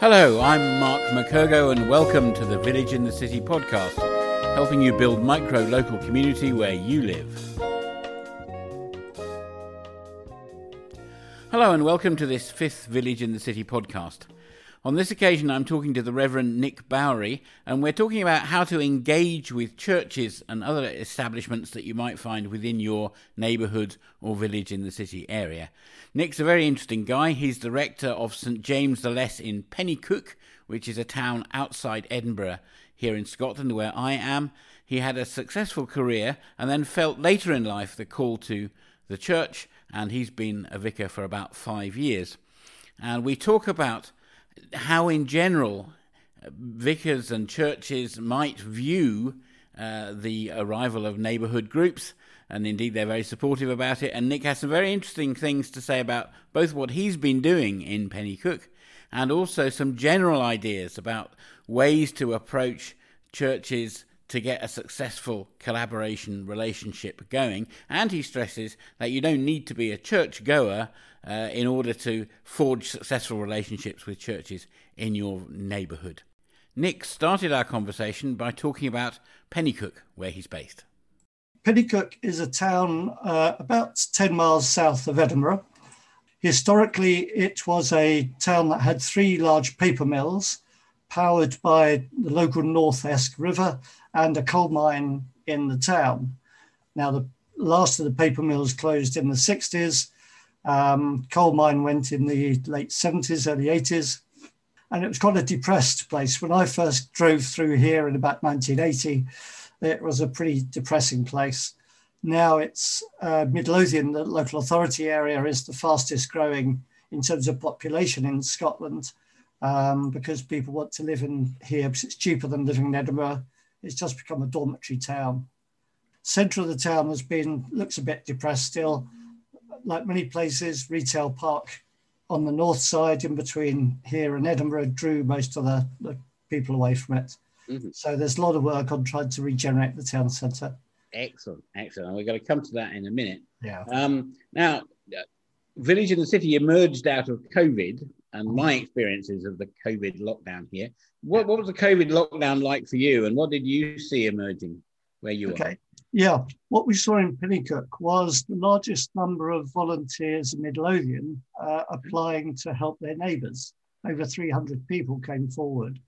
Hello, I'm Mark McCurgo, and welcome to the Village in the City podcast, helping you build micro local community where you live. Hello, and welcome to this fifth Village in the City podcast. On this occasion, I'm talking to the Reverend Nick Bowery, and we're talking about how to engage with churches and other establishments that you might find within your neighbourhood or village in the city area. Nick's a very interesting guy. He's the rector of St James the Less in Penicuik, which is a town outside Edinburgh here in Scotland, where I am. He had a successful career and then felt later in life the call to the church, and he's been a vicar for about five years. And we talk about how, in general, uh, vicars and churches might view uh, the arrival of neighbourhood groups, and indeed they're very supportive about it. And Nick has some very interesting things to say about both what he's been doing in Penicuik and also some general ideas about ways to approach churches to get a successful collaboration relationship going. And he stresses that you don't need to be a church goer uh, in order to forge successful relationships with churches in your neighbourhood. Nick started our conversation by talking about Penicuik, where he's based. Penicuik is a town uh, about 10 miles south of Edinburgh. Historically, it was a town that had three large paper mills powered by the local North Esk River and a coal mine in the town. Now, the last of the paper mills closed in the 60s. Um, coal mine went in the late 70s, early 80s. And it was quite a depressed place. When I first drove through here in about 1980, it was a pretty depressing place. Now it's uh, Midlothian, the local authority area, is the fastest growing in terms of population in Scotland um, because people want to live in here because it's cheaper than living in Edinburgh. It's just become a dormitory town. Centre of the town has been looks a bit depressed still. Like many places, retail park on the north side, in between here and Edinburgh, drew most of the, the people away from it. Mm-hmm. So there's a lot of work on trying to regenerate the town centre. Excellent, excellent. And we're going to come to that in a minute. Yeah. Um, now, Village and the City emerged out of COVID and my experiences of the COVID lockdown here. What, what was the COVID lockdown like for you, and what did you see emerging where you okay. are? Yeah, what we saw in Penicuik was the largest number of volunteers in Midlothian uh, applying to help their neighbours. Over 300 people came forward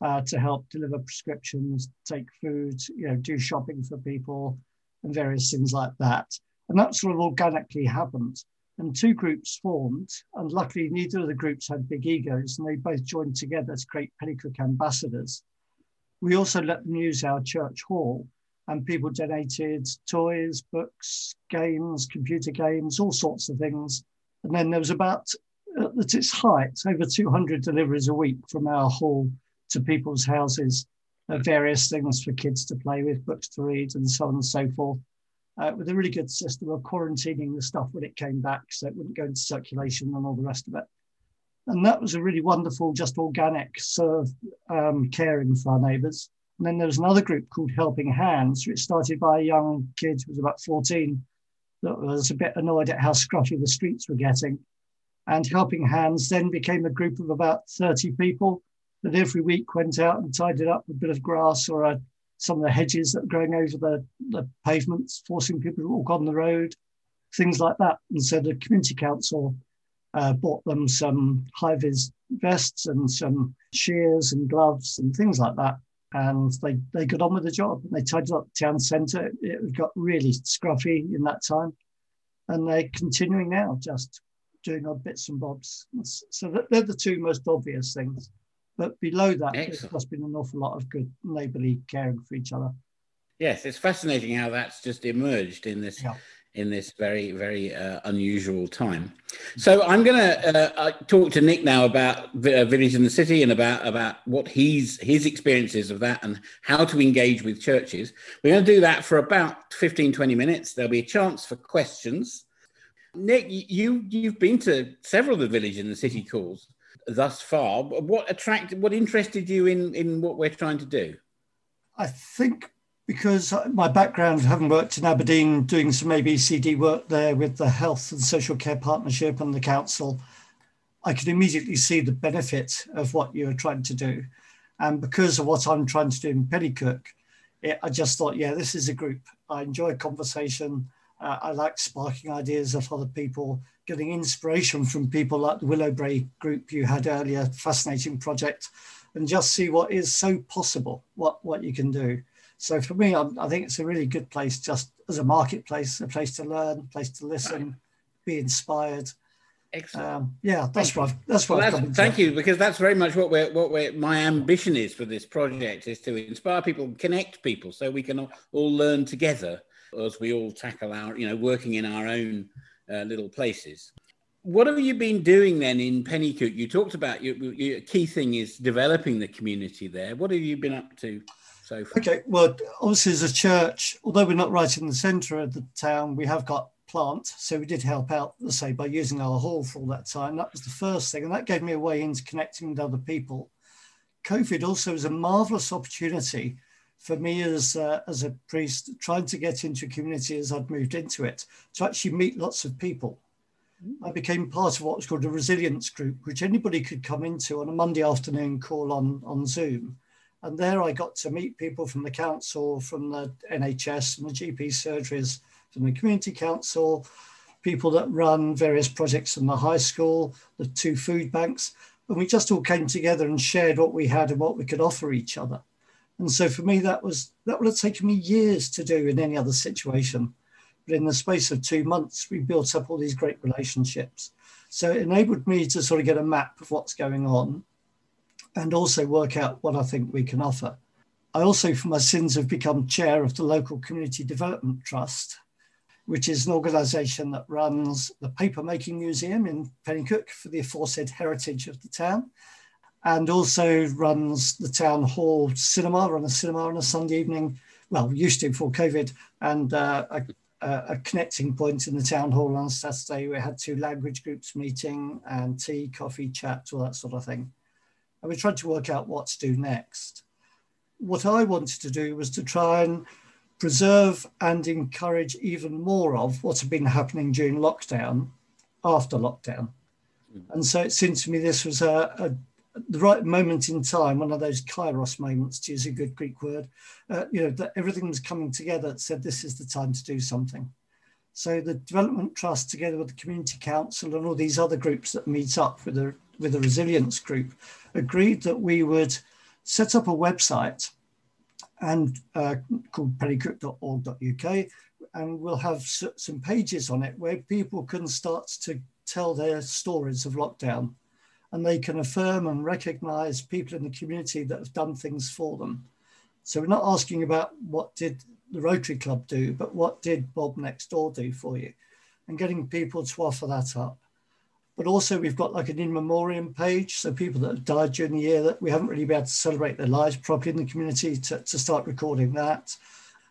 uh, to help deliver prescriptions, take food, you know, do shopping for people, and various things like that. And that sort of organically happened and two groups formed. And luckily, neither of the groups had big egos, and they both joined together to create Penicuik ambassadors. We also let them use our church hall, and people donated toys, books, games, computer games, all sorts of things. And then there was about, at its height, over 200 deliveries a week from our hall to people's houses, of various things for kids to play with, books to read, and so on and so forth uh, with a really good system of quarantining the stuff when it came back so it wouldn't go into circulation and all the rest of it. And that was a really wonderful, just organic sort of um, caring for our neighbours. And then there was another group called Helping Hands, which started by a young kid who was about 14 that was a bit annoyed at how scruffy the streets were getting. And Helping Hands then became a group of about 30 people that every week went out and tidied up a bit of grass or a some of the hedges that were growing over the, the pavements, forcing people to walk on the road, things like that. And so the community council uh, bought them some high vis vests and some shears and gloves and things like that. And they, they got on with the job. And they tidied up town centre. It got really scruffy in that time. And they're continuing now, just doing odd bits and bobs. So they're the two most obvious things. But below that, Excellent. there's been an awful lot of good neighbourly caring for each other. Yes, it's fascinating how that's just emerged in this yeah. In this very very uh, unusual time. So I'm going to uh, talk to Nick now about uh, Village in the City and about about what he's his experiences of that and how to engage with churches. We're going to do that for about 15 20 minutes. There'll be a chance for questions. Nick, you you've been to several of the Village in the City calls thus far. What attracted, what interested you in in what we're trying to do? I think because my background, having worked in Aberdeen, doing some ABCD work there with the Health and Social Care Partnership and the council, I could immediately see the benefit of what you were trying to do. And because of what I'm trying to do in Penicuik, it, I just thought, yeah, this is a group. I enjoy conversation. Uh, I like sparking ideas of other people, getting inspiration from people like the Willowbrae group you had earlier, fascinating project, and just see what is so possible, what, what you can do. So for me, I'm, i think it's a really good place just as a marketplace, a place to learn, a place to listen, be inspired. Excellent. Um, yeah, that's what. that's what. Well, that's, thank you, because that's very much what we're what we're. My ambition is for this project is to inspire people, connect people, so we can all, all learn together as we all tackle our, you know, working in our own uh, little places. What have you been doing then in Penicuik? You talked about your, your key thing is developing the community there. What have you been up to? So okay, well, obviously as a church, although we're not right in the centre of the town, we have got plant. So we did help out, let's say, by using our hall for all that time. That was the first thing. And that gave me a way into connecting with other people. COVID also was a marvelous opportunity for me as, uh, as a priest, trying to get into a community as I'd moved into it, to actually meet lots of people. I became part of what was called a resilience group, which anybody could come into on a Monday afternoon call on, on Zoom. And there I got to meet people from the council, from the NHS, and the GP surgeries, from the community council, people that run various projects in the high school, the two food banks, and we just all came together and shared what we had and what we could offer each other. And so for me, that was that would have taken me years to do in any other situation. But in the space of two months, we built up all these great relationships. So it enabled me to sort of get a map of what's going on and also work out what I think we can offer. I also, for my sins, have become chair of the local community development trust, which is an organisation that runs the papermaking museum in Penicuik for the aforesaid heritage of the town, and also runs the town hall cinema, run a cinema on a Sunday evening. Well, used to before COVID, and uh, a, a, connecting point in the town hall on Saturday. We had two language groups meeting and tea, coffee, chat, all that sort of thing. And we tried to work out what to do next. What I wanted to do was to try and preserve and encourage even more of what had been happening during lockdown after lockdown. Mm-hmm. And so it seemed to me this was a, a, the right moment in time, one of those kairos moments, to use a good Greek word, uh, you know, that everything was coming together that said this is the time to do something. So the Development Trust, together with the Community Council and all these other groups that meet up with the, with the Resilience Group, agreed that we would set up a website and uh, called pennycook.org.uk, and we'll have some pages on it where people can start to tell their stories of lockdown, and they can affirm and recognise people in the community that have done things for them. So we're not asking about what did the Rotary Club do, but what did Bob next door do for you, and getting people to offer that up but also we've got like an in memoriam page. So people that have died during the year that we haven't really been able to celebrate their lives properly in the community to, to start recording that.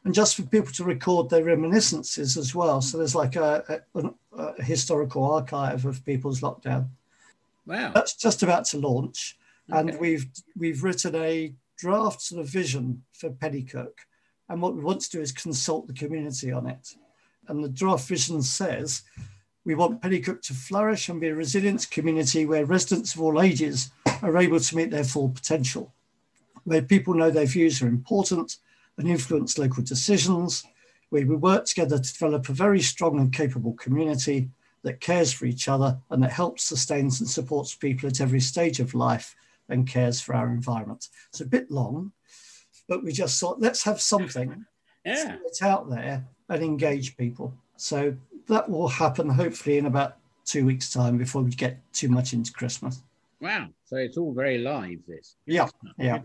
And just for people to record their reminiscences as well. So there's like a, a, a historical archive of people's lockdown. Wow. That's just about to launch. Okay. And we've we've written a draft sort of vision for Penicuik. And what we want to do is consult the community on it. And the draft vision says we want Penicuik to flourish and be a resilient community where residents of all ages are able to meet their full potential, where people know their views are important and influence local decisions, where we work together to develop a very strong and capable community that cares for each other and that helps, sustains, and supports people at every stage of life and cares for our environment. It's a bit long, but we just thought let's have something yeah. out there and engage people. So that will happen hopefully in about two weeks' time before we get too much into Christmas. Wow! So it's all very live. This. Yeah. Yeah.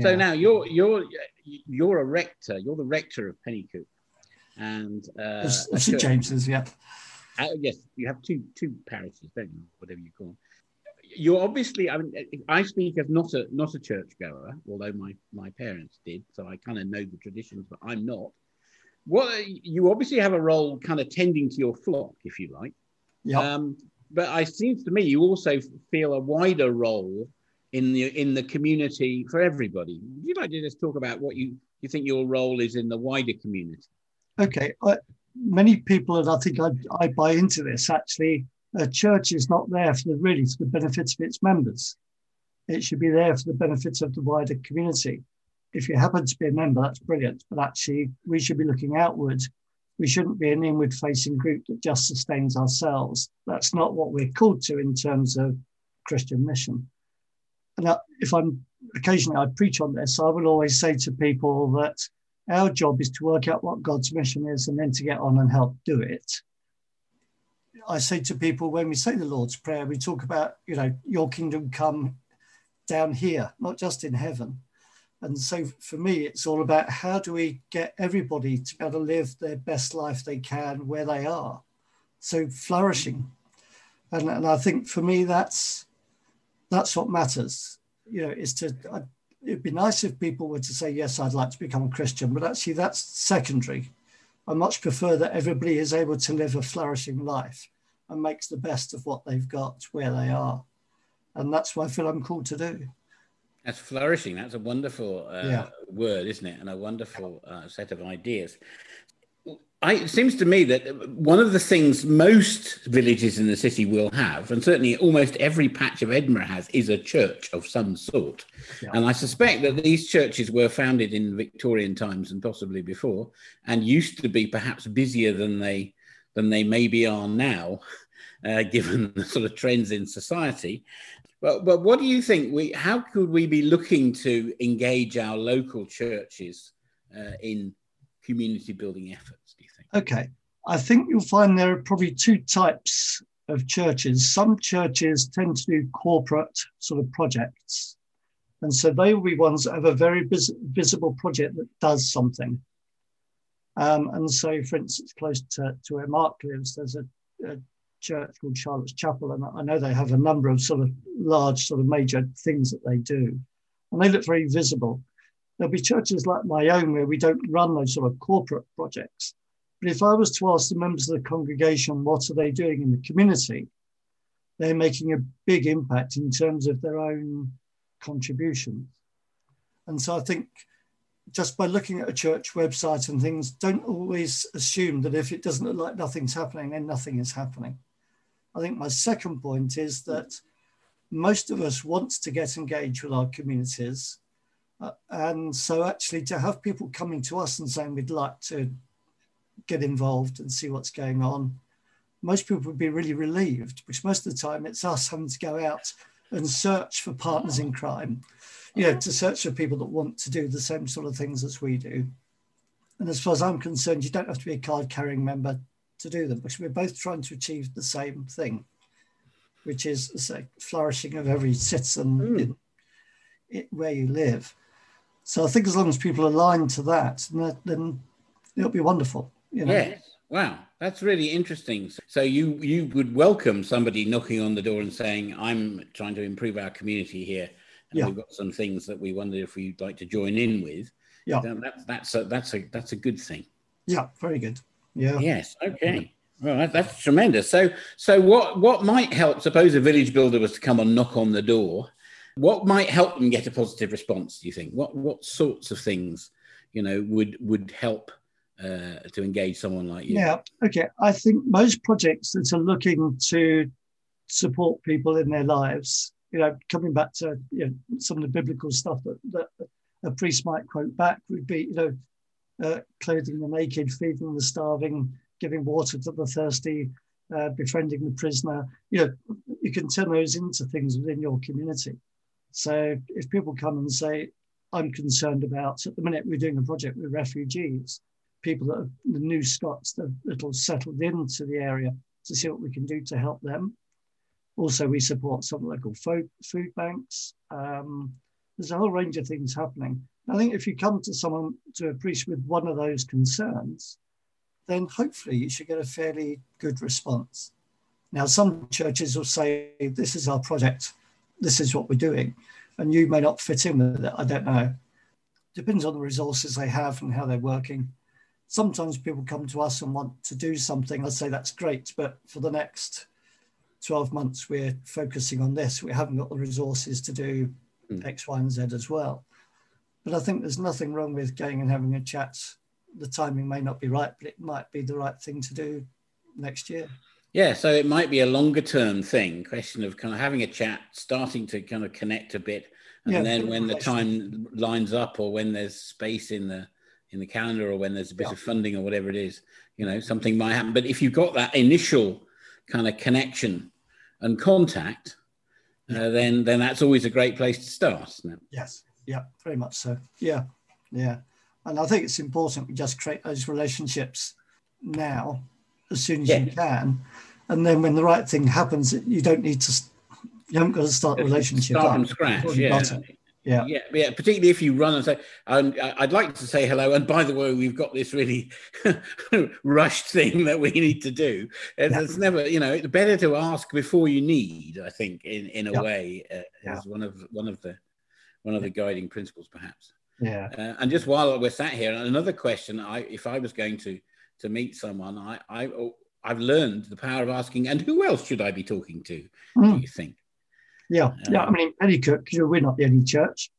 So yeah. now you're you're you're a rector. You're the rector of Penicuik, and uh, St James's. Yeah. Uh, yes, you have two two parishes, don't you? Whatever you call them. You're obviously. I mean, I speak as not a not a churchgoer, although my my parents did, so I kind of know the traditions, but I'm not what you obviously have a role kind of tending to your flock, if you like. Yeah. Um, but it seems to me you also feel a wider role in the in the community for everybody. Would you like to just talk about what you you think your role is in the wider community? Okay. Uh, many people, and I think I, I buy into this, actually a church is not there for the really for the benefit of its members. It should be there for the benefit of the wider community. If you happen to be a member, that's brilliant. But actually, we should be looking outward. We shouldn't be an inward facing group that just sustains ourselves. That's not what we're called to in terms of Christian mission. And uh, if I'm occasionally I preach on this, I will always say to people that our job is to work out what God's mission is and then to get on and help do it. I say to people when we say the Lord's Prayer, we talk about, you know, your kingdom come down here, not just in heaven. And so for me, it's all about how do we get everybody to be able to live their best life they can where they are. So flourishing. And, and I think for me, that's that's what matters. You know, is to I, it'd be nice if people were to say, yes, I'd like to become a Christian, but actually that's secondary. I much prefer that everybody is able to live a flourishing life and makes the best of what they've got where they are. And that's what I feel I'm called to do. That's flourishing. That's a wonderful uh, yeah. word, isn't it? And a wonderful uh, set of ideas. I, it seems to me that one of the things most villages in the city will have, and certainly almost every patch of Edinburgh has, is a church of some sort. Yeah. And I suspect that these churches were founded in Victorian times and possibly before, and used to be perhaps busier than they than they maybe are now, uh, given the sort of trends in society. But, but what do you think? We how could we be looking to engage our local churches uh, in community building efforts? Do you think? Okay, I think you'll find there are probably two types of churches. Some churches tend to do corporate sort of projects, and so they will be ones that have a very vis- visible project that does something. Um, and so, for instance, close to, to where Mark lives, there's a, a church called Charlotte's Chapel, and I know they have a number of sort of large, sort of major things that they do, and they look very visible. There'll be churches like my own where we don't run those sort of corporate projects. But if I was to ask the members of the congregation, what are they doing in the community? They're making a big impact in terms of their own contributions. And so I think just by looking at a church website and things, don't always assume that if it doesn't look like nothing's happening, then nothing is happening. I think my second point is that most of us want to get engaged with our communities. Uh, and so, actually, to have people coming to us and saying we'd like to get involved and see what's going on, most people would be really relieved, because most of the time it's us having to go out and search for partners in crime, you know, to search for people that want to do the same sort of things as we do. And as far as I'm concerned, you don't have to be a card carrying member to do them because we're both trying to achieve the same thing, which is say, flourishing of every citizen mm. in, in, where you live. So I think as long as people align to that, then it'll be wonderful. You know? Yes. Wow, that's really interesting. So you you would welcome somebody knocking on the door and saying, "I'm trying to improve our community here, and yeah. we've got some things that we wondered if we'd like to join in with." Yeah, that's that's a that's a that's a good thing. Yeah, very good. Yeah. Yes. Okay. Well, that, that's tremendous. So, so what what might help? Suppose a village builder was to come and knock on the door. What might help them get a positive response? Do you think? What what sorts of things, you know, would would help uh, to engage someone like you? Yeah. Okay. I think most projects that are looking to support people in their lives, you know, coming back to you know, some of the biblical stuff that, that a priest might quote back would be, you know, uh, clothing the naked, feeding the starving, giving water to the thirsty, uh, befriending the prisoner. You know, you can turn those into things within your community. So if people come and say, I'm concerned about, at the minute we're doing a project with refugees, people that are the new Scots that, have settled into the area to see what we can do to help them. Also, we support some local food, food banks. Um, there's a whole range of things happening. I think if you come to someone to a priest with one of those concerns, then hopefully you should get a fairly good response. Now, some churches will say, This is our project, this is what we're doing, and you may not fit in with it. I don't know. Depends on the resources they have and how they're working. Sometimes people come to us and want to do something. I say that's great, but for the next 12 months, we're focusing on this. We haven't got the resources to do mm. X, Y, and Z as well. But I think there's nothing wrong with going and having a chat. The timing may not be right, but it might be the right thing to do next year. Yeah, so it might be a longer term thing, question of kind of having a chat, starting to kind of connect a bit, and yeah, then when the time lines up, or when there's space in the in the calendar, or when there's a bit yeah. of funding, or whatever it is, you know, something might happen. But if you've got that initial kind of connection and contact, uh, then then that's always a great place to start. Yes, yeah, very much so. Yeah, yeah, and I think it's important we just create those relationships now as soon as yeah. you can, and then when the right thing happens, you don't need to. You haven't got to start the relationship start from scratch. Yeah. Yeah. yeah, yeah. Particularly if you run and say, um, "I'd like to say hello," and by the way, we've got this really rushed thing that we need to do. Yeah. It's never, you know, it's better to ask before you need. I think, in in a yeah. way, uh, is one of one of the one of the guiding principles, perhaps. Yeah. Uh, and just while we're sat here, another question: I, if I was going to to meet someone, I, I I've learned the power of asking, and who else should I be talking to? Mm. Do you think? Yeah, um, yeah. I mean, Penicuik, you know, we're not the only church.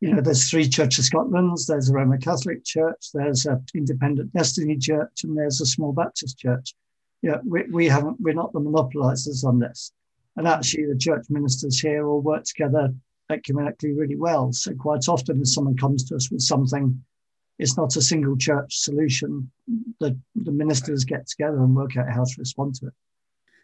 You know, there's three Church of Scotland's. There's a Roman Catholic Church. There's an Independent Destiny Church, and there's a small Baptist Church. Yeah, we, we haven't. We're not the monopolizers on this. And actually, the church ministers here all work together ecumenically really well. So quite often, if someone comes to us with something it's not a single church solution. The, the ministers get together and work out how to respond to it.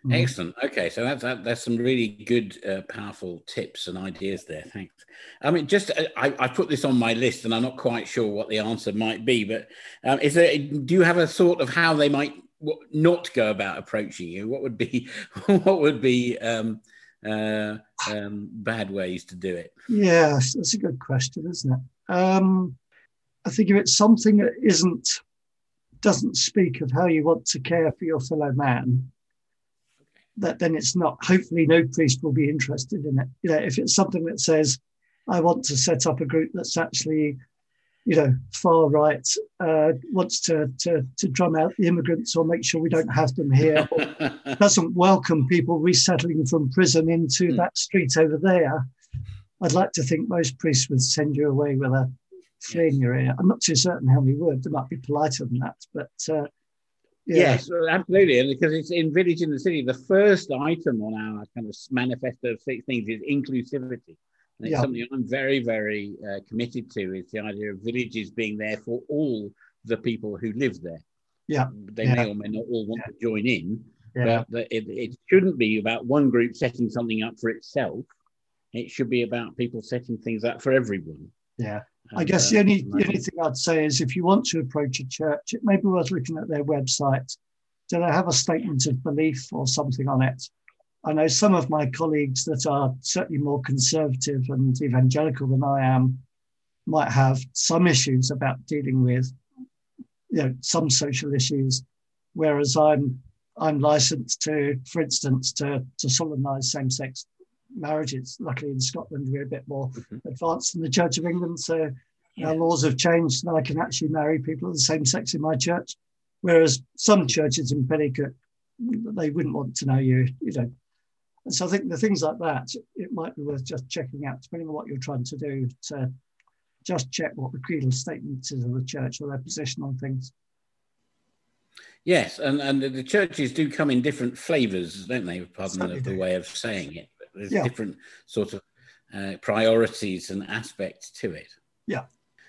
Mm. Excellent. Okay, so that's that, that's some really good, uh, powerful tips and ideas there. Thanks. I mean, just uh, I, I put this on my list, and I'm not quite sure what the answer might be. But um, is there? Do you have a thought of how they might not go about approaching you? What would be what would be um, uh, um, bad ways to do it? Yes, that's a good question, isn't it? Um, I think if it's something that isn't doesn't speak of how you want to care for your fellow man, that then it's not. Hopefully, no priest will be interested in it. You know, if it's something that says, "I want to set up a group that's actually, you know, far right, uh, wants to, to to drum out the immigrants or make sure we don't have them here, or doesn't welcome people resettling from prison into mm. that street over there," I'd like to think most priests would send you away with a flea in your ear. I'm not too certain how many would. They might be politer than that, but uh, yeah. yes, absolutely. And because it's in Village in the City, the first item on our kind of manifesto of six things is inclusivity. And it's yeah. something I'm very, very uh, committed to. Is the idea of villages being there for all the people who live there. Yeah, they yeah. may or may not all want yeah. to join in, but it, it shouldn't be about one group setting something up for itself. It should be about people setting things up for everyone. Yeah, I guess the only, the only thing I'd say is if you want to approach a church, it may be worth looking at their website. Do they have a statement of belief or something on it? I know some of my colleagues that are certainly more conservative and evangelical than I am might have some issues about dealing with you know some social issues, whereas I'm I'm licensed to, for instance, to to solemnize same-sex marriages. Luckily, in Scotland, we're a bit more mm-hmm. advanced than the Church of England, so yeah. our laws have changed. Now I can actually marry people of the same sex in my church, whereas some churches in Penicuik they wouldn't want to know you, you know. And so I think the things like that, it might be worth just checking out, depending on what you're trying to do, to just check what the creedal statement is of the church or their position on things. Yes, and, and the churches do come in different flavours, don't they? Pardon the, the way of saying it. But There's yeah. different sort of uh, priorities and aspects to it. Yeah.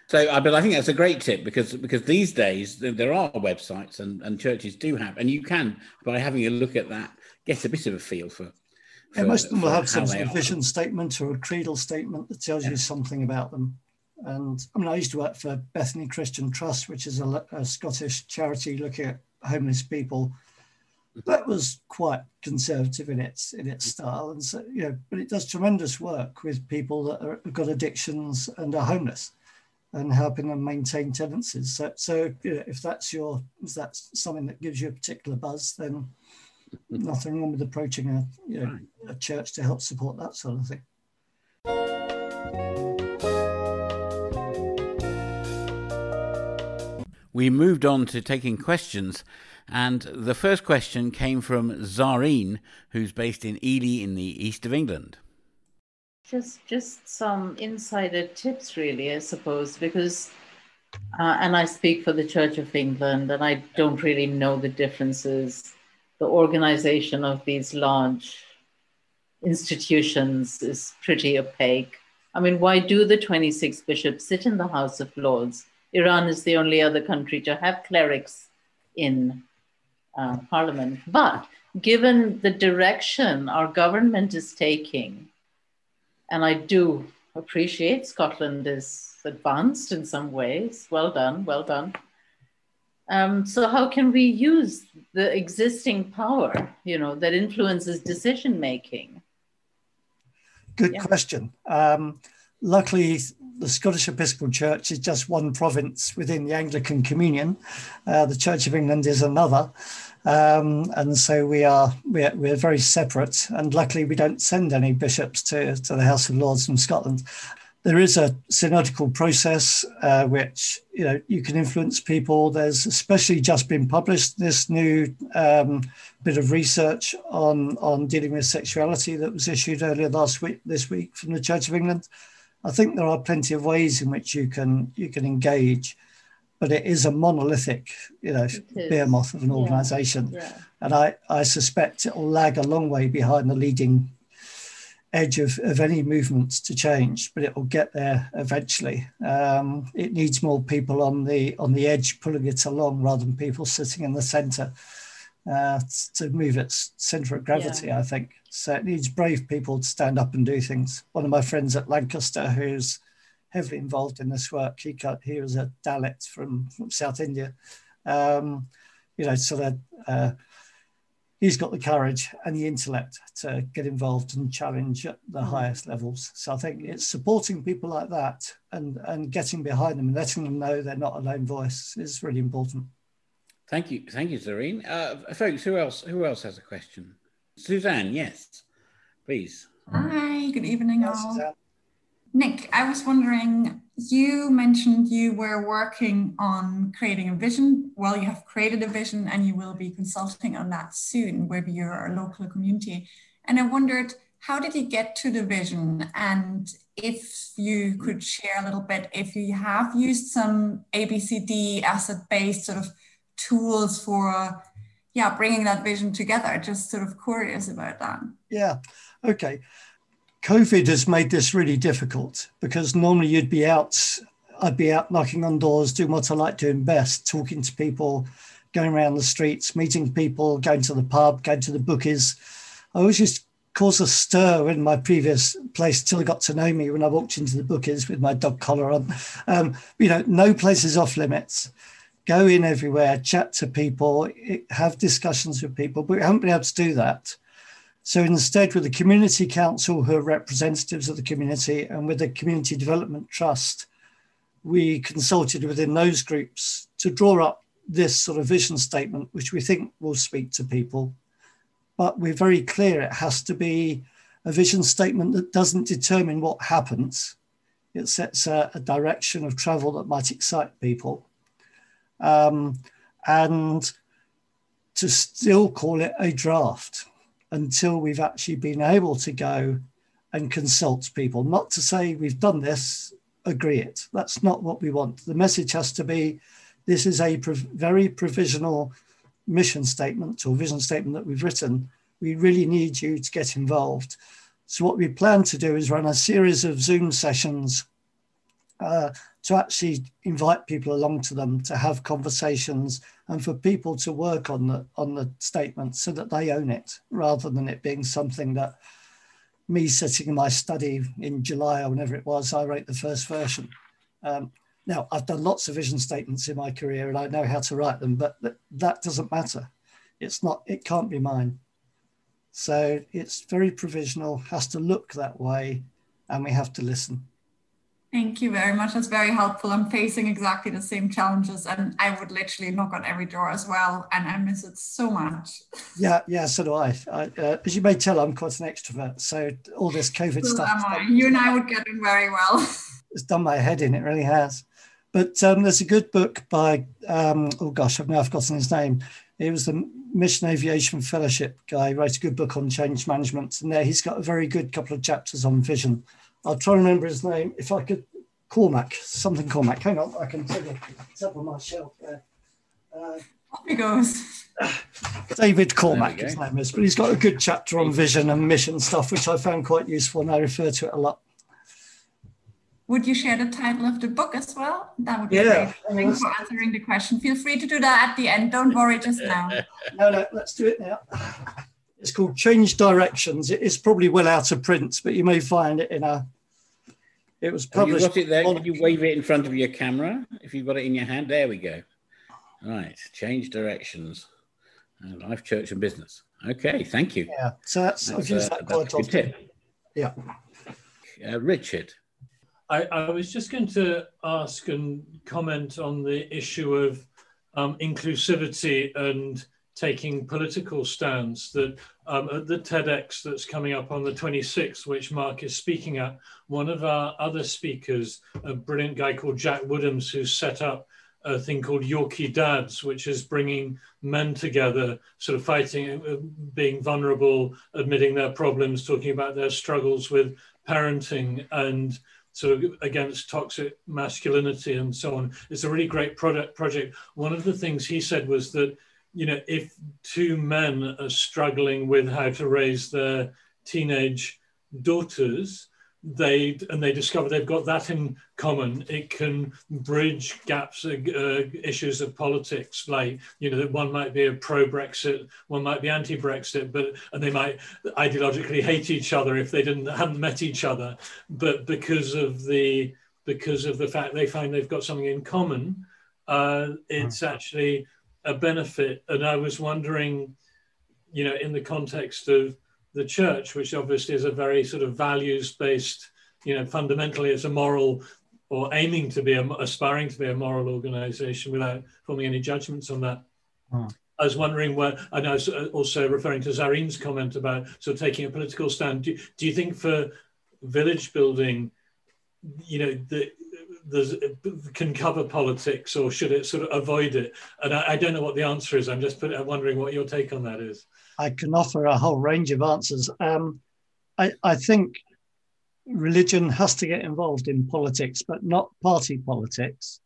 So, uh, but I think that's a great tip because because these days there are websites and, and churches do have, and you can by having a look at that get a bit of a feel for. Most of them will have some sort of vision statement or a creedal statement that tells yeah. you something about them. And I mean, I used to work for Bethany Christian Trust, which is a, a Scottish charity looking at homeless people that was quite conservative in its in its style, and so you know, but it does tremendous work with people that are, have got addictions and are homeless, and helping them maintain tenancies. So, so you know, if that's your if that's something that gives you a particular buzz, then nothing wrong with approaching a you know a church to help support that sort of thing. We moved on to taking questions. And the first question came from Zareen, who's based in Ely in the east of England. Just, just some insider tips, really, I suppose, because, uh, and I speak for the Church of England, and I don't really know the differences the organization of these large institutions is pretty opaque. I mean, why do the 26 bishops sit in the House of Lords? Iran is the only other country to have clerics in uh, parliament. But given the direction our government is taking, and I do appreciate Scotland is advanced in some ways. Well done, well done. Um, so how can we use the existing power, you know, that influences decision making? Good yeah. question. Um, luckily, the Scottish Episcopal Church is just one province within the Anglican Communion. Uh, the Church of England is another. Um, and so we are we're, we're very separate. And luckily, we don't send any bishops to, to the House of Lords from Scotland. There is a synodical process uh, which you know you can influence people. There's especially just been published this new um, bit of research on on dealing with sexuality that was issued earlier last week this week from the Church of England. I think there are plenty of ways in which you can you can engage but it is a monolithic, you know, behemoth of an organization. Yeah. Yeah. And I, I suspect it will lag a long way behind the leading edge of, of any movements to change, but it will get there eventually. Um, it needs more people on the on the edge pulling it along rather than people sitting in the center uh, to move its center of gravity, yeah. I think. So it needs brave people to stand up and do things. One of my friends at Lancaster, who's heavily involved in this work. He cut, he was a Dalit from, from South India. Um, you know, so that uh, he's got the courage and the intellect to get involved and challenge at the mm. highest levels. So I think it's supporting people like that and, and getting behind them and letting them know they're not a lone voice is really important. Thank you, thank you, Zareen. Uh, folks, who else? Who else has a question? Suzanne, yes, please. Hi, good evening, Hi, all. Suzanne. Nick, I was wondering, you mentioned you were working on creating a vision. Well, you have created a vision and you will be consulting on that soon with your local community. And I wondered, how did you get to the vision? And if you could share a little bit, if you have used some ABCD asset based sort of tools for yeah bringing that vision together just sort of curious about that yeah okay COVID has made this really difficult because normally you'd be out, I'd be out knocking on doors, doing what I like doing best, talking to people, going around the streets, meeting people, going to the pub, going to the bookies. I always to cause a stir in my previous place till they got to know me when I walked into the bookies with my dog collar on. Um, you know, no place is off limits. Go in everywhere, chat to people, have discussions with people, but we haven't been able to do that so instead, with the Community Council, who are representatives of the community, and with the Community Development Trust, we consulted within those groups to draw up this sort of vision statement, which we think will speak to people. But we're very clear it has to be a vision statement that doesn't determine what happens. It sets a, a direction of travel that might excite people. Um, and to still call it a draft until we've actually been able to go and consult people. Not to say we've done this, agree it. That's not what we want. The message has to be this is a prov- very provisional mission statement or vision statement that we've written. We really need you to get involved. So, what we plan to do is run a series of Zoom sessions uh, to actually invite people along to them to have conversations and for people to work on the on the statement so that they own it rather than it being something that me sitting in my study in July or whenever it was, I wrote the first version. Um, now I've done lots of vision statements in my career and I know how to write them, but that, that doesn't matter. It's not. It can't be mine. So it's very provisional. Has to look that way, and we have to listen. Thank you very much. That's very helpful. I'm facing exactly the same challenges, and I would literally knock on every door as well, and I miss it so much. Yeah, yeah, so do I. I uh, as you may tell, I'm quite an extrovert, so all this COVID so stuff. You and I would get in very well. It's done my head in. It really has. But um, there's a good book by um, oh gosh, I've now forgotten his name. It was the Mission Aviation Fellowship guy. He wrote a good book on change management, and there he's got a very good couple of chapters on vision I'll try and remember his name. If I could, Cormack, something Cormack. Hang on, I can tell you. It's up on my shelf there. Uh, Off he goes. David Cormack, his name is, but he's got a good chapter on vision and mission stuff, which I found quite useful, and I refer to it a lot. Would you share the title of the book as well? That would be yeah. great. Thanks for answering the question. Feel free to do that at the end. Don't worry just now. no, no, let's do it now. It's called Change Directions. It is probably well out of print, but you may find it in a. It was published. Have you got it there? Can you wave it in front of your camera? If you've got it in your hand, there we go. Right, change directions. Uh, life, church, and business. Okay, thank you. Yeah, so that's, that's I've uh, that quite often. Tip. Yeah. Uh, Richard. I, I, was just going to ask and comment on the issue of um, inclusivity and taking political stands that um, at the TEDx that's coming up on the 26th, which Mark is speaking at, one of our other speakers, a brilliant guy called Jack Woodhams, who's set up a thing called Yorkie Dads, which is bringing men together, sort of fighting, uh, being vulnerable, admitting their problems, talking about their struggles with parenting and sort of against toxic masculinity and so on. It's a really great product project. One of the things he said was that, you know, if two men are struggling with how to raise their teenage daughters, they and they discover they've got that in common. It can bridge gaps, uh, uh, issues of politics, like you know that one might be a pro-Brexit, one might be anti-Brexit, but and they might ideologically hate each other if they didn't hadn't met each other, but because of the because of the fact they find they've got something in common, uh, it's mm. actually a benefit. And I was wondering, you know, in the context of the church, which obviously is a very sort of values based, you know, fundamentally it's a moral or aiming to be, a, aspiring to be a moral organization without forming any judgments on that. Hmm. I was wondering where, and I was also referring to Zareen's comment about sort of taking a political stand. Do, do you think for village building, you know, the, can cover politics or should it sort of avoid it? And I, I don't know what the answer is. I'm just put, I'm wondering what your take on that is. I can offer a whole range of answers. Um, I, I think religion has to get involved in politics, but not party politics.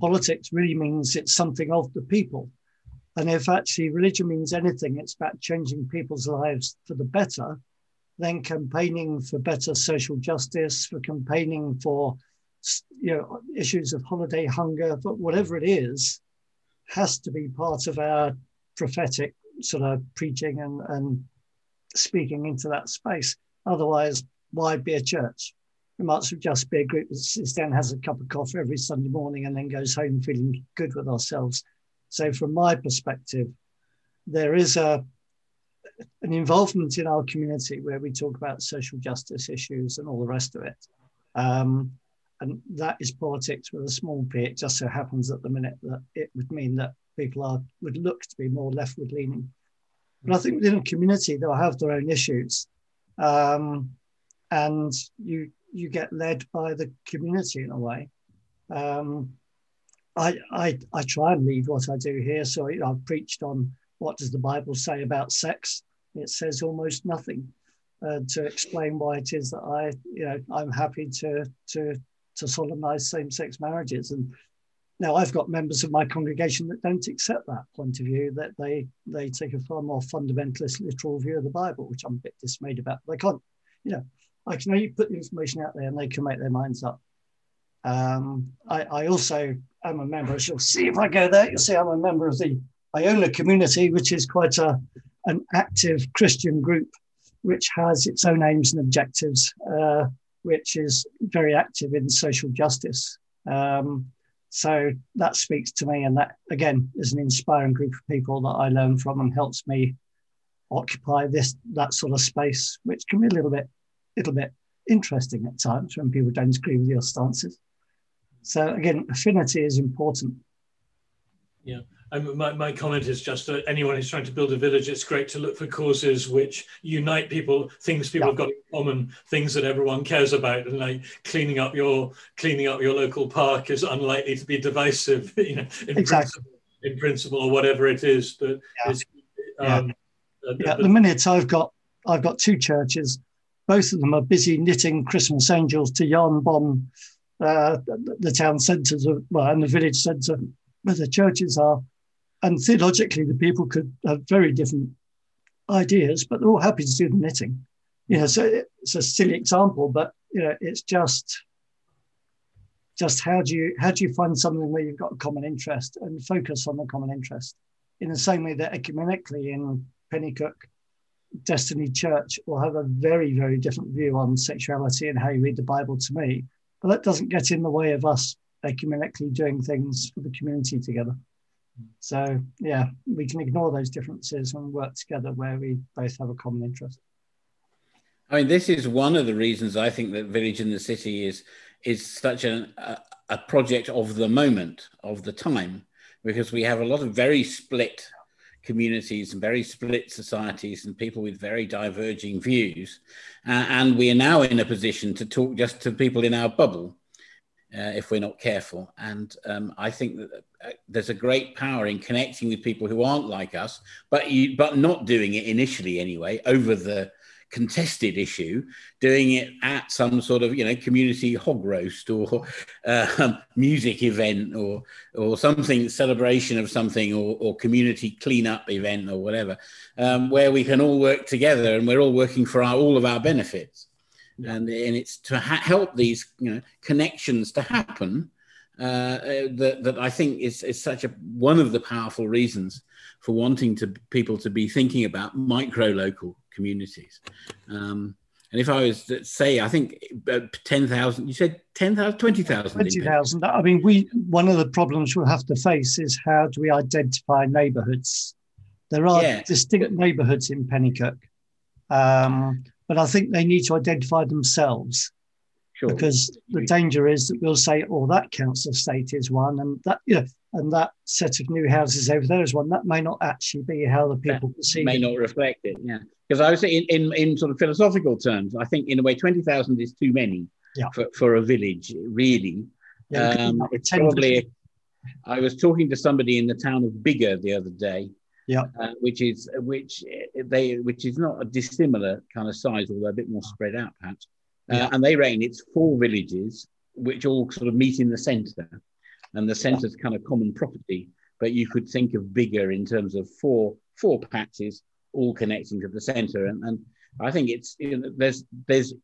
Politics really means it's something of the people. And if actually religion means anything, it's about changing people's lives for the better, then campaigning for better social justice, for campaigning for you know issues of holiday hunger, but whatever it is, has to be part of our prophetic sort of preaching and, and speaking into that space. Otherwise, why be a church? We might just be a group that sits down, has a cup of coffee every Sunday morning, and then goes home feeling good with ourselves. So, from my perspective, there is a an involvement in our community where we talk about social justice issues and all the rest of it. Um, and that is politics with a small p. It just so happens at the minute that it would mean that people are would look to be more leftward leaning. But I think within a community, they'll have their own issues, um, and you you get led by the community in a way. Um, I, I I try and lead what I do here. So you know, I've preached on what does the Bible say about sex. It says almost nothing uh, to explain why it is that I you know I'm happy to to to solemnize same-sex marriages and now, I've got members of my congregation that don't accept that point of view, that they, they take a far more fundamentalist, literal view of the Bible, which I'm a bit dismayed about. They can't, you know, I can only put the information out there and they can make their minds up. Um, I, I, also am a member, as you'll see if I go there, you'll see I'm a member of the Iona community, which is quite a, an active Christian group, which has its own aims and objectives, uh, which is very active in social justice. Um, so that speaks to me, and that again is an inspiring group of people that I learn from and helps me occupy this that sort of space, which can be a little bit, little bit interesting at times when people don't agree with your stances. So again, affinity is important. Yeah. Um, my, my comment is just that anyone who's trying to build a village, it's great to look for causes which unite people, things people yeah. have got in common, things that everyone cares about, and like cleaning up your cleaning up your local park is unlikely to be divisive, you know, in exactly. principle, in principle or whatever it is. But yeah. Um, yeah. Uh, yeah. At the minute, I've got I've got two churches. Both of them are busy knitting Christmas angels to yarn bomb uh, the, the town centres of well, and the village centre where the churches are and theologically, the people could have very different ideas, but they're all happy to do the knitting. You know, so it's a silly example, but you know, it's just just how do you how do you find something where you've got a common interest and focus on the common interest in the same way that ecumenically in Penicuik, Destiny Church will have a very very different view on sexuality and how you read the Bible to me, but that doesn't get in the way of us ecumenically doing things for the community together. So yeah, we can ignore those differences and work together where we both have a common interest. I mean, this is one of the reasons I think that Village in the City is is such a, a project of the moment, of the time, because we have a lot of very split communities and very split societies and people with very diverging views. Uh, and we are now in a position to talk just to people in our bubble uh, if we're not careful. And um, I think that uh, there's a great power in connecting with people who aren't like us, but you, but not doing it initially anyway over the contested issue, doing it at some sort of you know community hog roast or uh, music event or or something celebration of something or, or community cleanup event or whatever, um, where we can all work together and we're all working for our, all of our benefits, yeah. and and it's to ha- help these you know connections to happen. Uh, that, that I think is, is such a one of the powerful reasons for wanting to people to be thinking about micro local communities. Um, and if I was to say, I think uh, 10,000, you said 10,000, 20,000? 20,000. I mean, we one of the problems we'll have to face is how do we identify neighbourhoods? There are yeah. distinct neighbourhoods in Penicuik, um, but I think they need to identify themselves. Sure. Because the danger is that we'll say, "Oh, that council estate is one," and that you know, and that set of new houses over there is one. That may not actually be how the people that perceive. May it. May not reflect it. Yeah, because I was in, in in sort of philosophical terms, I think in a way twenty thousand is too many yeah. for for a village. Really, yeah, um, it's probably. I was talking to somebody in the town of Biggar the other day. Yeah, uh, which is which they which is not a dissimilar kind of size, although a bit more spread out perhaps. Uh, yeah. And they reign it's four villages which all sort of meet in the centre and the centre's kind of common property. But you could think of Biggar in terms of four four patches all connecting to the centre, and, and I think it's you know, there's there's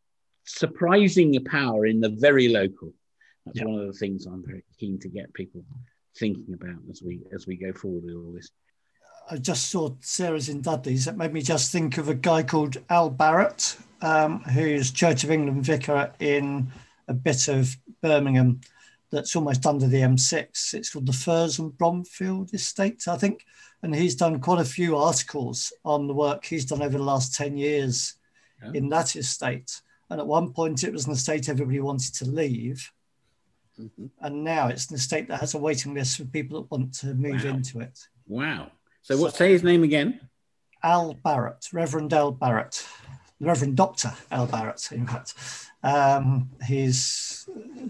surprising power in the very local. That's yeah. one of the things I'm very keen to get people thinking about as we as we go forward with all this. I just saw Sarah's in Dudley's. It made me just think of a guy called Al Barrett, um, who's Church of England vicar in a bit of Birmingham that's almost under the M6. It's called the Firs and Bromford Estate, I think. And he's done quite a few articles on the work he's done over the last 10 years yeah. in that estate. And at one point, it was an estate everybody wanted to leave. Mm-hmm. And now it's an estate that has a waiting list for people that want to move wow. into it. Wow. So, what, say his name again? Al Barrett, Reverend Al Barrett, Reverend Dr. Al Barrett, in fact. Um, he's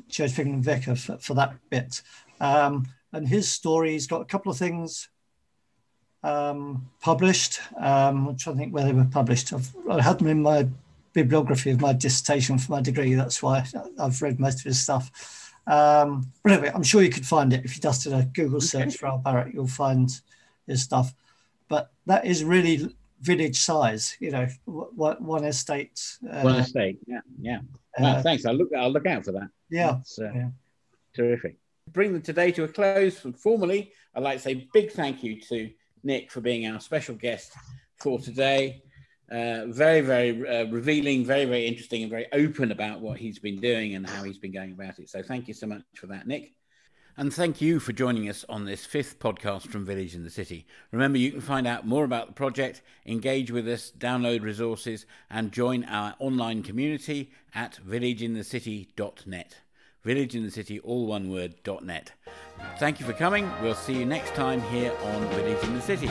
Church England vicar for, for, that bit. Um, and his story, he's got a couple of things um, published. Um, I'm trying to think where they were published. I've, I had them in my bibliography of my dissertation for my degree. That's why I've read most of his stuff. Um, but anyway, I'm sure you could find it if you just did a Google search for Al Barrett. You'll find his stuff. But that is really village size. You know, one estate. Uh, one estate. Yeah, yeah. Uh, thanks. I'll look. I'll look out for that. Yeah, uh, yeah. Terrific. Bring the today to a close. Formally, I'd like to say big thank you to Nick for being our special guest for today. Uh, very, very uh, revealing, very, very interesting, and very open about what he's been doing and how he's been going about it. So, thank you so much for that, Nick. And thank you for joining us on this fifth podcast from Village in the City. Remember, you can find out more about the project, engage with us, download resources, and join our online community at villageinthecity.net. Village in the City, all one word, .net. Thank you for coming. We'll see you next time here on Village in the City.